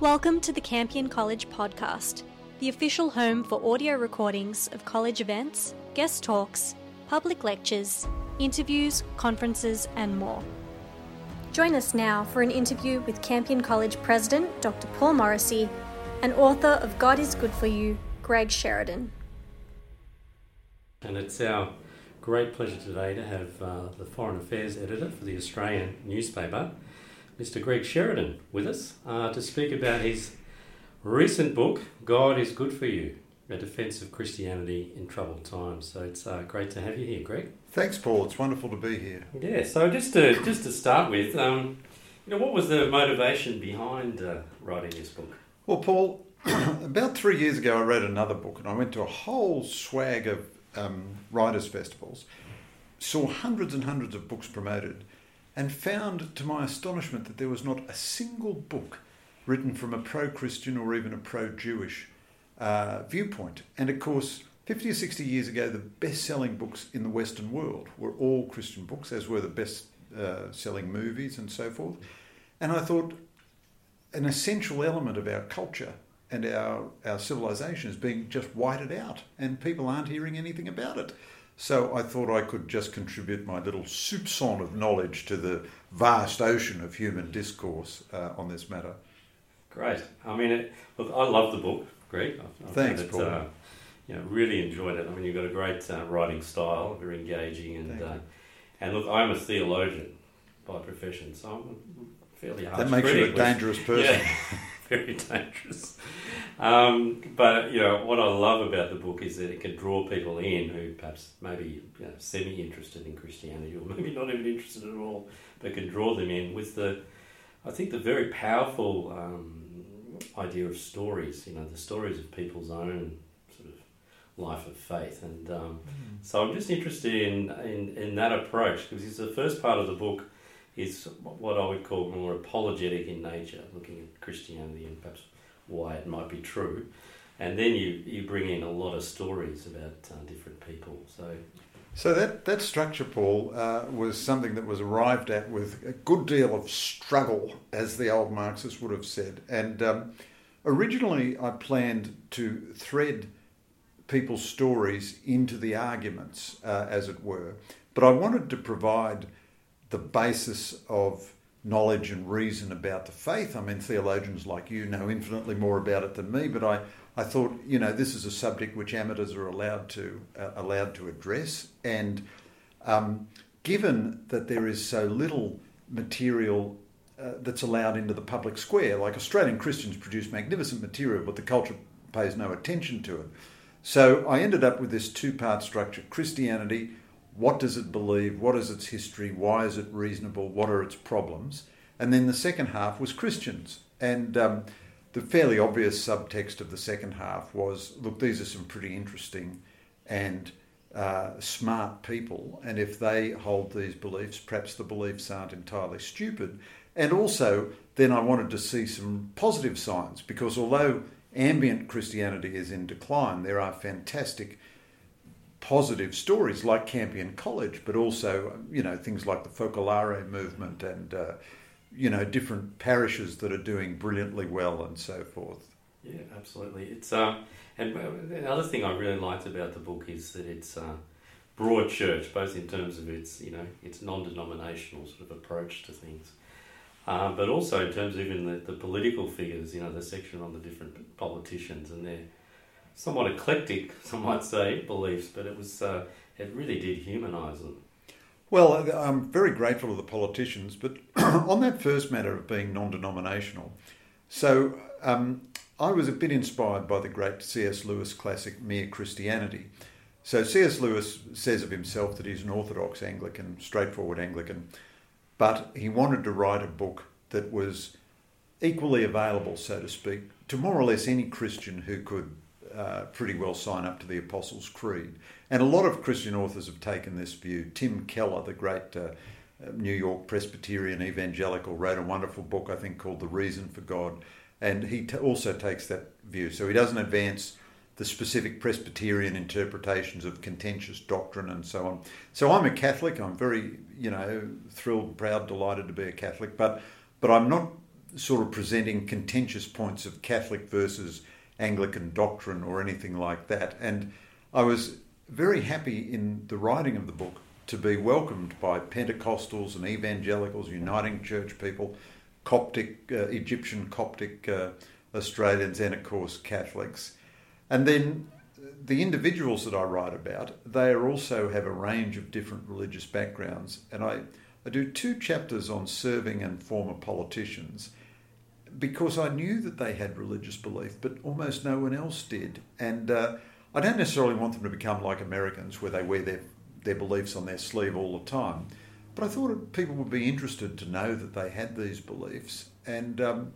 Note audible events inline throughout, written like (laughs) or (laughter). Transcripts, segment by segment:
Welcome to the Campion College podcast, the official home for audio recordings of college events, guest talks, public lectures, interviews, conferences, and more. Join us now for an interview with Campion College President Dr. Paul Morrissey and author of God is Good for You, Greg Sheridan. And it's our great pleasure today to have uh, the Foreign Affairs Editor for the Australian newspaper, Mr. Greg Sheridan, with us uh, to speak about his recent book, God is Good for You A Defense of Christianity in Troubled Times. So it's uh, great to have you here, Greg. Thanks, Paul. It's wonderful to be here. Yeah, so just to, just to start with, um, you know, what was the motivation behind uh, writing this book? Well, Paul, (clears throat) about three years ago, I read another book and I went to a whole swag of um, writers' festivals, saw hundreds and hundreds of books promoted and found to my astonishment that there was not a single book written from a pro Christian or even a pro Jewish uh, viewpoint. And of course, 50 or 60 years ago, the best selling books in the Western world were all Christian books, as were the best uh, selling movies and so forth. And I thought an essential element of our culture and our, our civilization is being just whited out, and people aren't hearing anything about it. So I thought I could just contribute my little soupçon of knowledge to the vast ocean of human discourse uh, on this matter. Great. I mean, it, look, I love the book, Greg. I, I Thanks, it, Paul. Uh, you know, really enjoyed it. I mean, you've got a great uh, writing style, very engaging, and uh, and look, I'm a theologian by profession, so I'm fairly hard. That makes you a dangerous (laughs) person. Yeah, (laughs) very (laughs) dangerous. Um, but you know what I love about the book is that it can draw people in who perhaps maybe you know, semi-interested in Christianity or (laughs) maybe not even interested at all, but can draw them in with the, I think the very powerful um, idea of stories. You know, the stories of people's own sort of life of faith, and um, mm. so I'm just interested in, in in that approach because it's the first part of the book is what I would call more apologetic in nature, looking at Christianity and perhaps why it might be true. And then you, you bring in a lot of stories about uh, different people. So, so that, that structure, Paul, uh, was something that was arrived at with a good deal of struggle, as the old Marxists would have said. And um, originally, I planned to thread people's stories into the arguments, uh, as it were. But I wanted to provide the basis of knowledge and reason about the faith. I mean, theologians like you know infinitely more about it than me, but I, I thought, you know, this is a subject which amateurs are allowed to uh, allowed to address, and um, given that there is so little material uh, that's allowed into the public square, like Australian Christians produce magnificent material, but the culture pays no attention to it. So I ended up with this two-part structure: Christianity what does it believe? What is its history? Why is it reasonable? What are its problems? And then the second half was Christians. And um, the fairly obvious subtext of the second half was look, these are some pretty interesting and uh, smart people. And if they hold these beliefs, perhaps the beliefs aren't entirely stupid. And also, then I wanted to see some positive signs because although ambient Christianity is in decline, there are fantastic positive stories like Campion College, but also you know things like the Focolare movement and uh, you know different parishes that are doing brilliantly well and so forth. Yeah, absolutely. It's um, and another thing I really liked about the book is that it's uh, broad church, both in terms of its you know its non-denominational sort of approach to things. Uh, but also in terms of even the, the political figures, you know, the section on the different politicians and their somewhat eclectic, (laughs) some might say, beliefs, but it was uh, it really did humanise them. Well, I'm very grateful to the politicians, but (clears throat) on that first matter of being non-denominational, so um, I was a bit inspired by the great C.S. Lewis classic Mere Christianity. So C.S. Lewis says of himself that he's an orthodox Anglican, straightforward Anglican, but he wanted to write a book that was equally available, so to speak, to more or less any Christian who could uh, pretty well sign up to the Apostles' Creed. And a lot of Christian authors have taken this view. Tim Keller, the great uh, New York Presbyterian evangelical, wrote a wonderful book, I think, called The Reason for God. And he t- also takes that view. So he doesn't advance the specific Presbyterian interpretations of contentious doctrine and so on. So I'm a Catholic. I'm very, you know, thrilled, proud, delighted to be a Catholic. But, but I'm not sort of presenting contentious points of Catholic versus Anglican doctrine or anything like that. And I was very happy in the writing of the book to be welcomed by Pentecostals and evangelicals, Uniting Church people, Coptic, uh, Egyptian Coptic uh, Australians, and of course Catholics. And then the individuals that I write about, they also have a range of different religious backgrounds. And I, I do two chapters on serving and former politicians because I knew that they had religious belief, but almost no one else did. And uh, I don't necessarily want them to become like Americans, where they wear their, their beliefs on their sleeve all the time. But I thought people would be interested to know that they had these beliefs. And, um,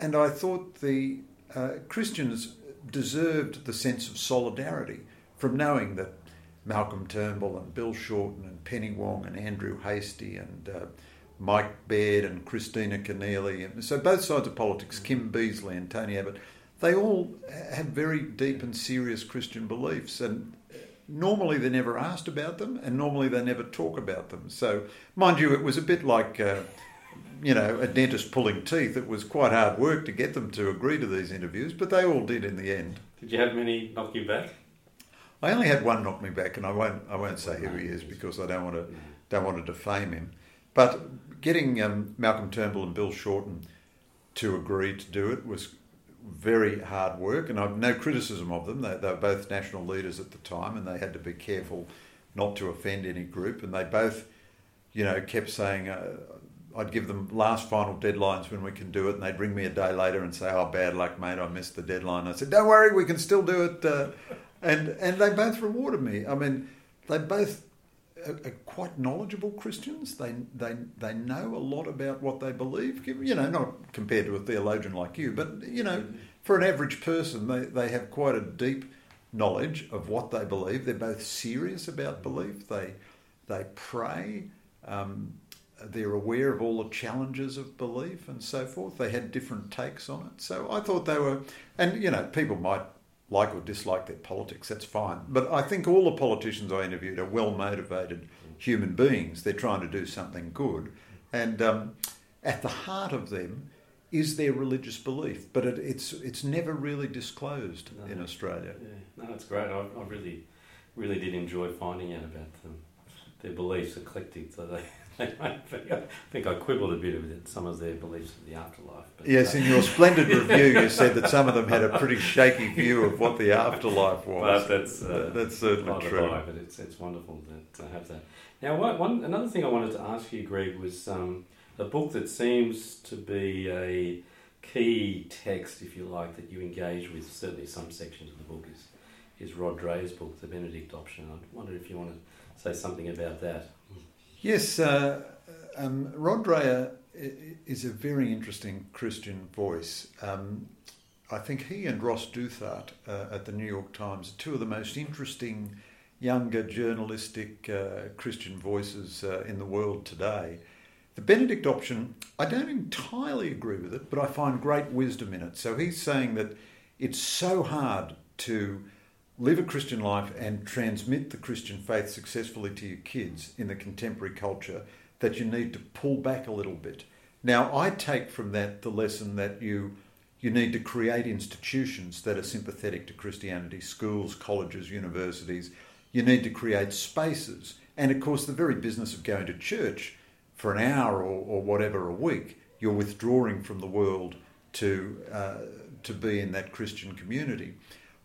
and I thought the uh, Christians deserved the sense of solidarity from knowing that Malcolm Turnbull and Bill Shorten and Penny Wong and Andrew Hastie and uh, Mike Baird and Kristina Keneally. So both sides of politics, Kim Beazley and Tony Abbott, they all have very deep and serious Christian beliefs, and normally they're never asked about them, and normally they never talk about them. So, mind you, it was a bit like. Uh, you know, a dentist pulling teeth. It was quite hard work to get them to agree to these interviews, but they all did in the end. Did you have many knock you back? I only had one knock me back, and I won't I won't say who he is because I don't want to don't want to defame him. But getting um, Malcolm Turnbull and Bill Shorten to agree to do it was very hard work, and I've no criticism of them. They, they were both national leaders at the time, and they had to be careful not to offend any group. And they both, you know, kept saying, uh, I'd give them last final deadlines when we can do it, and they'd ring me a day later and say, "Oh, bad luck, mate, I missed the deadline." I said, "Don't worry, we can still do it," uh, and and they both rewarded me. I mean, they both are, are quite knowledgeable Christians. They they they know a lot about what they believe. You know, not compared to a theologian like you, but you know, for an average person, they they have quite a deep knowledge of what they believe. They're both serious about belief. They they pray. Um, they're aware of all the challenges of belief and so forth. They had different takes on it. So I thought they were, and you know, people might like or dislike their politics, that's fine. But I think all the politicians I interviewed are well motivated human beings. They're trying to do something good. And um, at the heart of them is their religious belief, but it, it's it's never really disclosed no, in Australia. Yeah. No, that's great. I, I really, really did enjoy finding out about them. Their beliefs eclectic, so they (laughs) (laughs) I think I quibbled a bit with some of their beliefs of the afterlife. But, yes, uh, in your splendid (laughs) review, you said that some of them had a pretty shaky view of what the afterlife was. But that's uh, that's certainly true. By, but it's it's wonderful to, to have that. Now, one, one, another thing I wanted to ask you, Greg, was um, a book that seems to be a key text, if you like, that you engage with. Certainly, some sections of the book is is Rod Dreher's book, The Benedict Option. I wondered if you want to say something about that. Yes, uh, um, Rod Dreher is a very interesting Christian voice. Um, I think he and Ross Douthat uh, at the New York Times are two of the most interesting younger journalistic uh, Christian voices uh, in the world today. The Benedict option, I don't entirely agree with it, but I find great wisdom in it. So he's saying that it's so hard to live a Christian life and transmit the Christian faith successfully to your kids in the contemporary culture that you need to pull back a little bit. Now, I take from that the lesson that you you need to create institutions that are sympathetic to Christianity, schools, colleges, universities. You need to create spaces. And of course, the very business of going to church for an hour or, or whatever a week, you're withdrawing from the world to, uh, to be in that Christian community.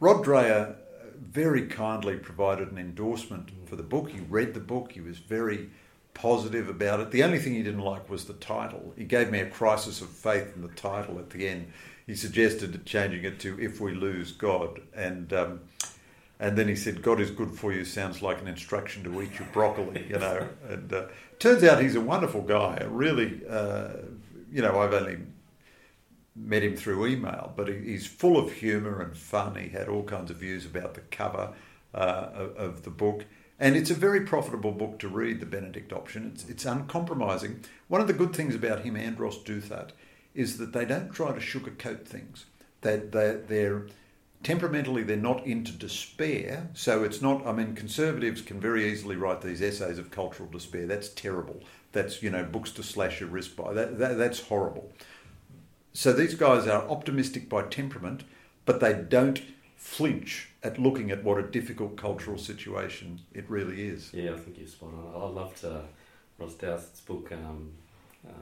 Rod Dreher very kindly provided an endorsement for the book. He read the book, he was very positive about it. The only thing he didn't like was the title. He gave me a crisis of faith in the title at the end. He suggested changing it to "If We Lose God," and um, and then he said, "God is good for you" sounds like an instruction to eat your broccoli, you know. And uh, turns out he's a wonderful guy. Really, uh, you know, I've only met him through email, but he's full of humour and fun. He had all kinds of views about the cover uh, of, the book. And it's a very profitable book to read, The Benedict Option. It's, it's uncompromising. One of the good things about him and Ross Douthat is that they don't try to sugarcoat things. They, they, they're temperamentally, they're not into despair. So it's not, I mean, conservatives can very easily write these essays of cultural despair. That's terrible. That's, you know, books to slash your wrist by. That, that, that's horrible So these guys are optimistic by temperament, but they don't flinch at looking at what a difficult cultural situation it really is. Yeah, I think you're spot on. I loved uh, Ross Douthat's book, um, um,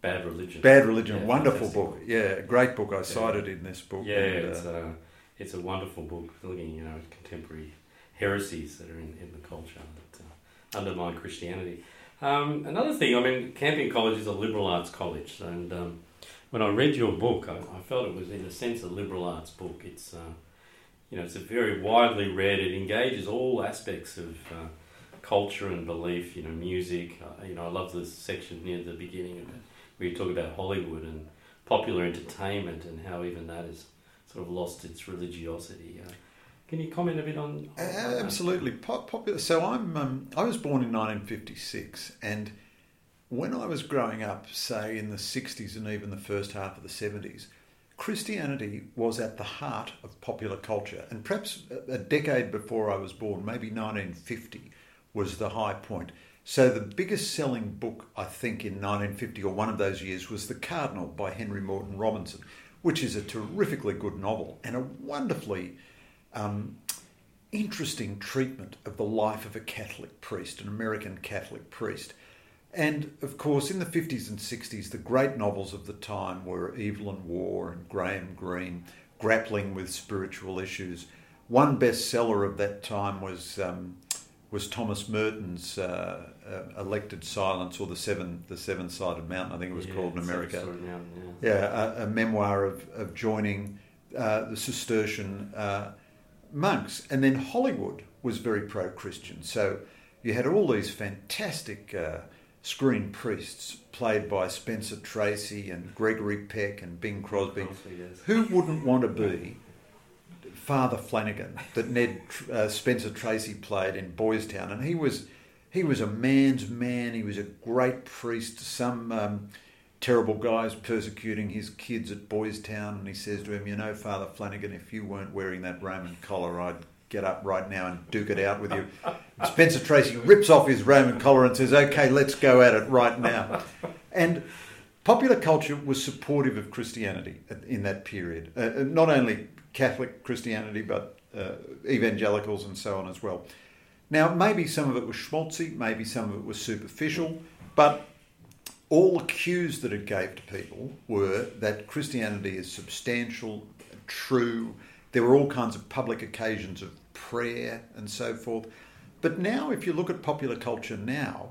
Bad Religion. Bad Religion, Yeah, wonderful book. Yeah, great book. I cited in this book. Yeah, and, it's, uh, a, it's a wonderful book looking, you know, at contemporary heresies that are in, in the culture that uh, undermine Christianity. Um, another thing, I mean, Campion College is a liberal arts college, and um, when I read your book, I, I felt it was, in a sense, a liberal arts book. It's, uh, you know, it's a very widely read. It engages all aspects of uh, culture and belief. You know, music. Uh, you know, I love the section near the beginning of it where you talk about Hollywood and popular entertainment and how even that has sort of lost its religiosity. Uh, can you comment a bit on? on? Absolutely Pop, popular. So I'm um, I was born in 1956, and when I was growing up, say in the 60s and even the first half of the 70s, Christianity was at the heart of popular culture, and perhaps a decade before I was born, maybe 1950, was the high point. So the biggest selling book I think in 1950 or one of those years was The Cardinal by Henry Morton Robinson, which is a terrifically good novel and a wonderfully um, interesting treatment of the life of a Catholic priest, an American Catholic priest. And of course, in the 50s and 60s, the great novels of the time were Evelyn Waugh and Graham Greene, grappling with spiritual issues. One bestseller of that time was um, was Thomas Merton's uh, uh, Elected Silence, or the seven the seven sided mountain, I think it was Yeah, called in America. mountain, yeah. Yeah, a, a memoir of, of joining uh, the Cistercian uh, monks. And then Hollywood was very pro Christian. So you had all these fantastic uh, screen priests played by Spencer Tracy and Gregory Peck and Bing Crosby. Crosby, yes. Who wouldn't want to be Father Flanagan that Ned uh, Spencer Tracy played in Boys Town? And he was he was a man's man. He was a great priest. Some um, terrible guys persecuting his kids at Boys Town, and he says to him, "You know, Father Flanagan, if you weren't wearing that Roman collar, I'd." Get up right now and duke it out with you. Spencer Tracy rips off his Roman collar and says, "Okay, let's go at it right now." And popular culture was supportive of Christianity in that period. Uh, not only Catholic Christianity, but uh, evangelicals and so on as well. Now, maybe some of it was schmaltzy, maybe some of it was superficial, but all the cues that it gave to people were that Christianity is substantial, true. There were all kinds of public occasions of prayer and so forth. But now, if you look at popular culture now,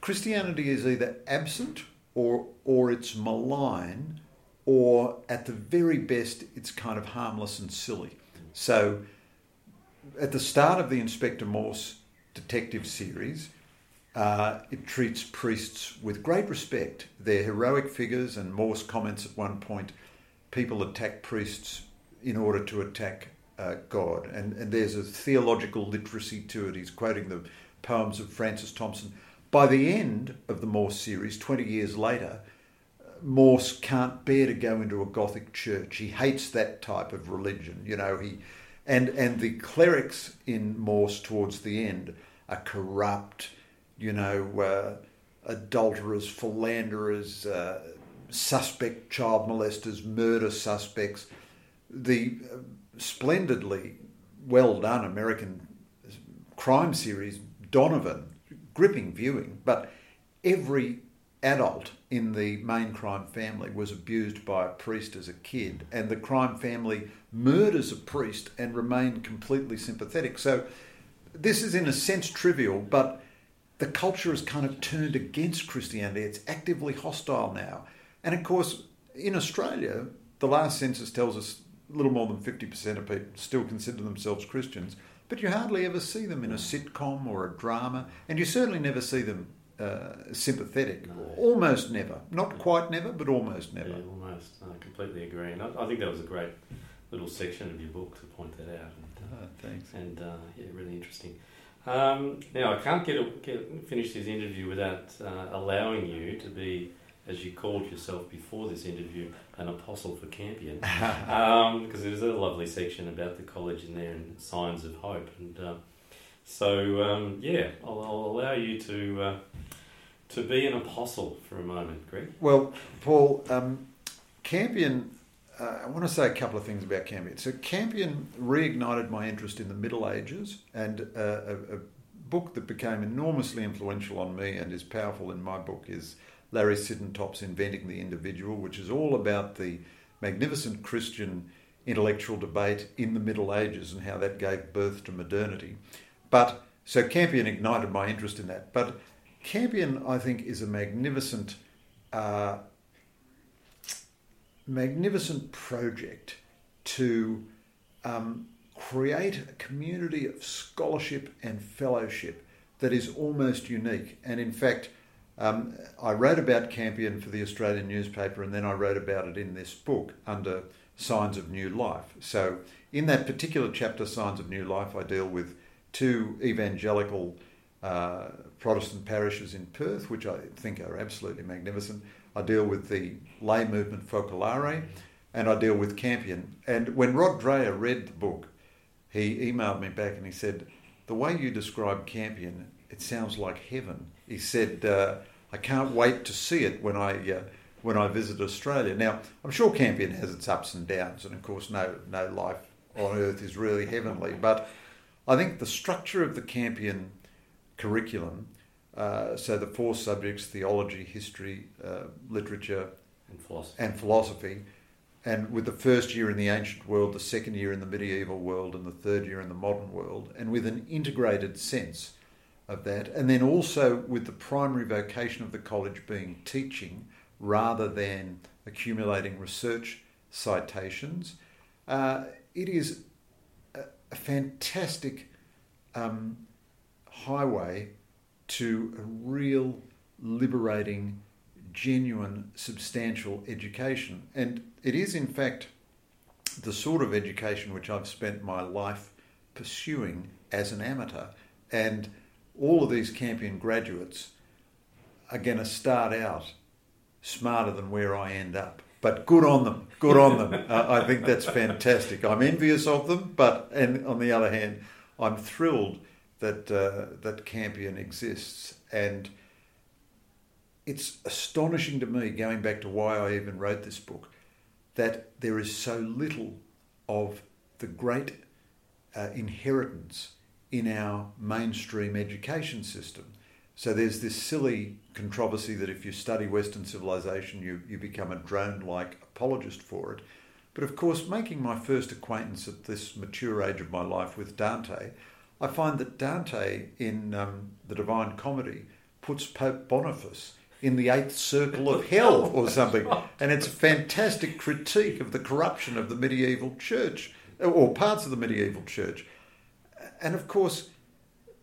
Christianity is either absent or or it's malign, or at the very best, it's kind of harmless and silly. So, at the start of the Inspector Morse detective series, uh, it treats priests with great respect. They're heroic figures, and Morse comments at one point people attack priests in order to attack uh, God. And, and there's a theological literacy to it. He's quoting the poems of Francis Thompson. By the end of the Morse series, 20 years later, Morse can't bear to go into a Gothic church. He hates that type of religion. You know, he and and the clerics in Morse towards the end are corrupt. You know, uh, adulterers, philanderers, uh, suspect child molesters, murder suspects. The uh, splendidly well done American crime series Donovan, gripping viewing, but every adult in the main crime family was abused by a priest as a kid, and the crime family murders a priest and remain completely sympathetic. So, this is in a sense trivial, but the culture has kind of turned against Christianity. It's actively hostile now. And of course, in Australia, the last census tells us little more than 50% of people still consider themselves Christians, but you hardly ever see them in a sitcom or a drama, and you certainly never see them uh, sympathetic. No. Almost never. Not quite never, but almost never. Yeah, almost. I completely agree. And I, I think that was a great little section of your book to point that out. And, Ah, thanks. uh, and uh, yeah, really interesting. Um, now, I can't get, get finish this interview without uh, allowing you to be, as you called yourself before this interview, an apostle for Campion. (laughs) because there's a lovely section about the college in there and signs of hope. And uh, so, um, yeah, I'll, I'll allow you to uh, to be an apostle for a moment, Greg. Well, Paul, um, Campion, uh, I want to say a couple of things about Campion. So, Campion reignited my interest in the Middle Ages, and uh, a, a book that became enormously influential on me and is powerful in my book is Larry Siedentop's Inventing the Individual, which is all about the magnificent Christian intellectual debate in the Middle Ages and how that gave birth to modernity. But so Campion ignited my interest in that. But Campion, I think, is a magnificent, uh, magnificent project to um, create a community of scholarship and fellowship that is almost unique. And in fact, um, I wrote about Campion for the Australian newspaper, and then I wrote about it in this book under Signs of New Life. So, in that particular chapter, Signs of New Life, I deal with two evangelical uh, Protestant parishes in Perth, which I think are absolutely magnificent. I deal with the lay movement Focolare, and I deal with Campion. And when Rod Dreher read the book, he emailed me back and he said, The way you describe Campion, it sounds like heaven. He said, uh, I can't wait to see it when I uh, when I visit Australia. Now, I'm sure Campion has its ups and downs, and of course, no no life on earth is really heavenly. But I think the structure of the Campion curriculum, uh, so the four subjects: theology, history, uh, literature, and philosophy. and philosophy, and with the first year in the ancient world, the second year in the medieval world, and the third year in the modern world, and with an integrated sense of that, and then also with the primary vocation of the college being teaching rather than accumulating research citations. Uh, it is a, a fantastic um, highway to a real liberating, genuine, substantial education. And it is, in fact, the sort of education which I've spent my life pursuing as an amateur. And all of these Campion graduates are going to start out smarter than where I end up. But good on them, good on them. (laughs) uh, I think that's fantastic. I'm envious of them, but and on the other hand, I'm thrilled that uh, that Campion exists, and it's astonishing to me, going back to why I even wrote this book, that there is so little of the great uh, inheritance in our mainstream education system. So there's this silly controversy that if you study Western civilization, you, you become a drone like apologist for it. But of course, making my first acquaintance at this mature age of my life with Dante, I find that Dante in um, the Divine Comedy puts Pope Boniface in the eighth circle of hell (laughs) or something. And it's a fantastic critique of the corruption of the medieval church, or parts of the medieval church. And of course,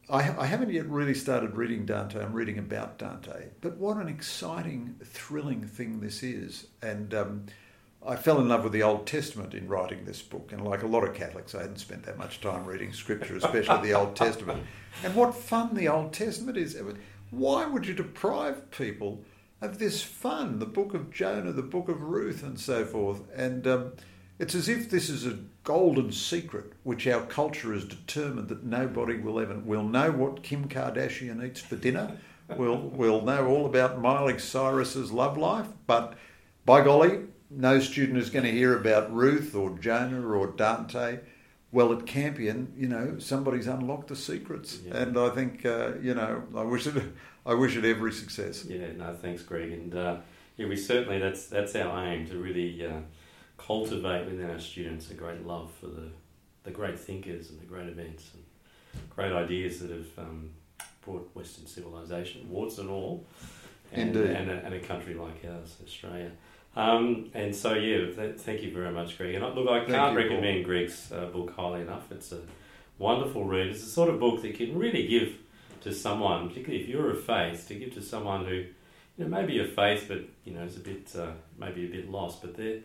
I, I haven't yet really started reading Dante. I'm reading about Dante. But what an exciting, thrilling thing this is. And um, I fell in love with the Old Testament in writing this book. And like a lot of Catholics, I hadn't spent that much time reading Scripture, especially the Old Testament. And what fun the Old Testament is. Why would you deprive people of this fun? The book of Jonah, the book of Ruth, and so forth. And um, it's as if this is a golden secret which our culture has determined that nobody will ever will know what Kim Kardashian eats for dinner. we'll we'll know all about Miley Cyrus's love life, but by golly, no student is going to hear about Ruth or Jonah or Dante. Well, at Campion, you know, somebody's unlocked the secrets, yeah. and I think uh, you know, I wish it, I wish it every success. Yeah, no, thanks, Greg, and uh, yeah, we certainly that's that's our aim to really uh, cultivate within our students a great love for the the great thinkers and the great events and great ideas that have um, brought Western civilization, warts and all, and, and, a, and a country like ours, Australia. Um, and so, yeah, that, thank you very much, Greg. And look, I can't you, recommend Paul. Greg's uh, book highly enough. It's a wonderful read. It's the sort of book that can really give to someone, particularly if you're of faith, to give to someone who, you know, maybe of faith, but you know, is a bit uh, maybe a bit lost. But they're,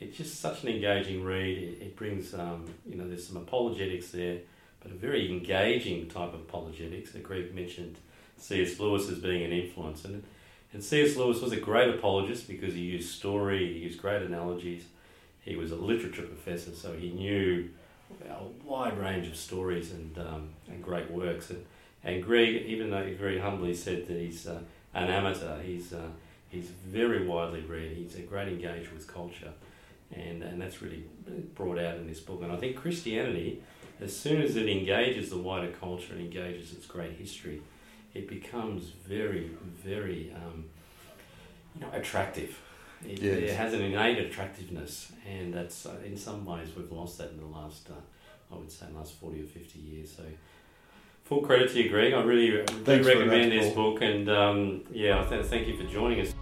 it's just such an engaging read. It, it brings, um, you know, there's some apologetics there, but a very engaging type of apologetics. Greg mentioned C.S. Lewis as being an influence, and and C.S. Lewis was a great apologist because he used story, he used great analogies. He was a literature professor, so he knew a wide range of stories and, um, and great works. And, and Greg, even though he very humbly said that he's uh, an amateur, he's, uh, He's very widely read. He's a great engager with culture, and and that's really brought out in this book. And I think Christianity, as soon as it engages the wider culture and engages its great history, it becomes very very um, you know attractive. It, Yes. it has an innate attractiveness, and that's uh, in some ways we've lost that in the last, uh, I would say, last forty or fifty years. So, full credit to you, Greg. I really very recommend this book, and um, yeah, I th- thank you for joining us.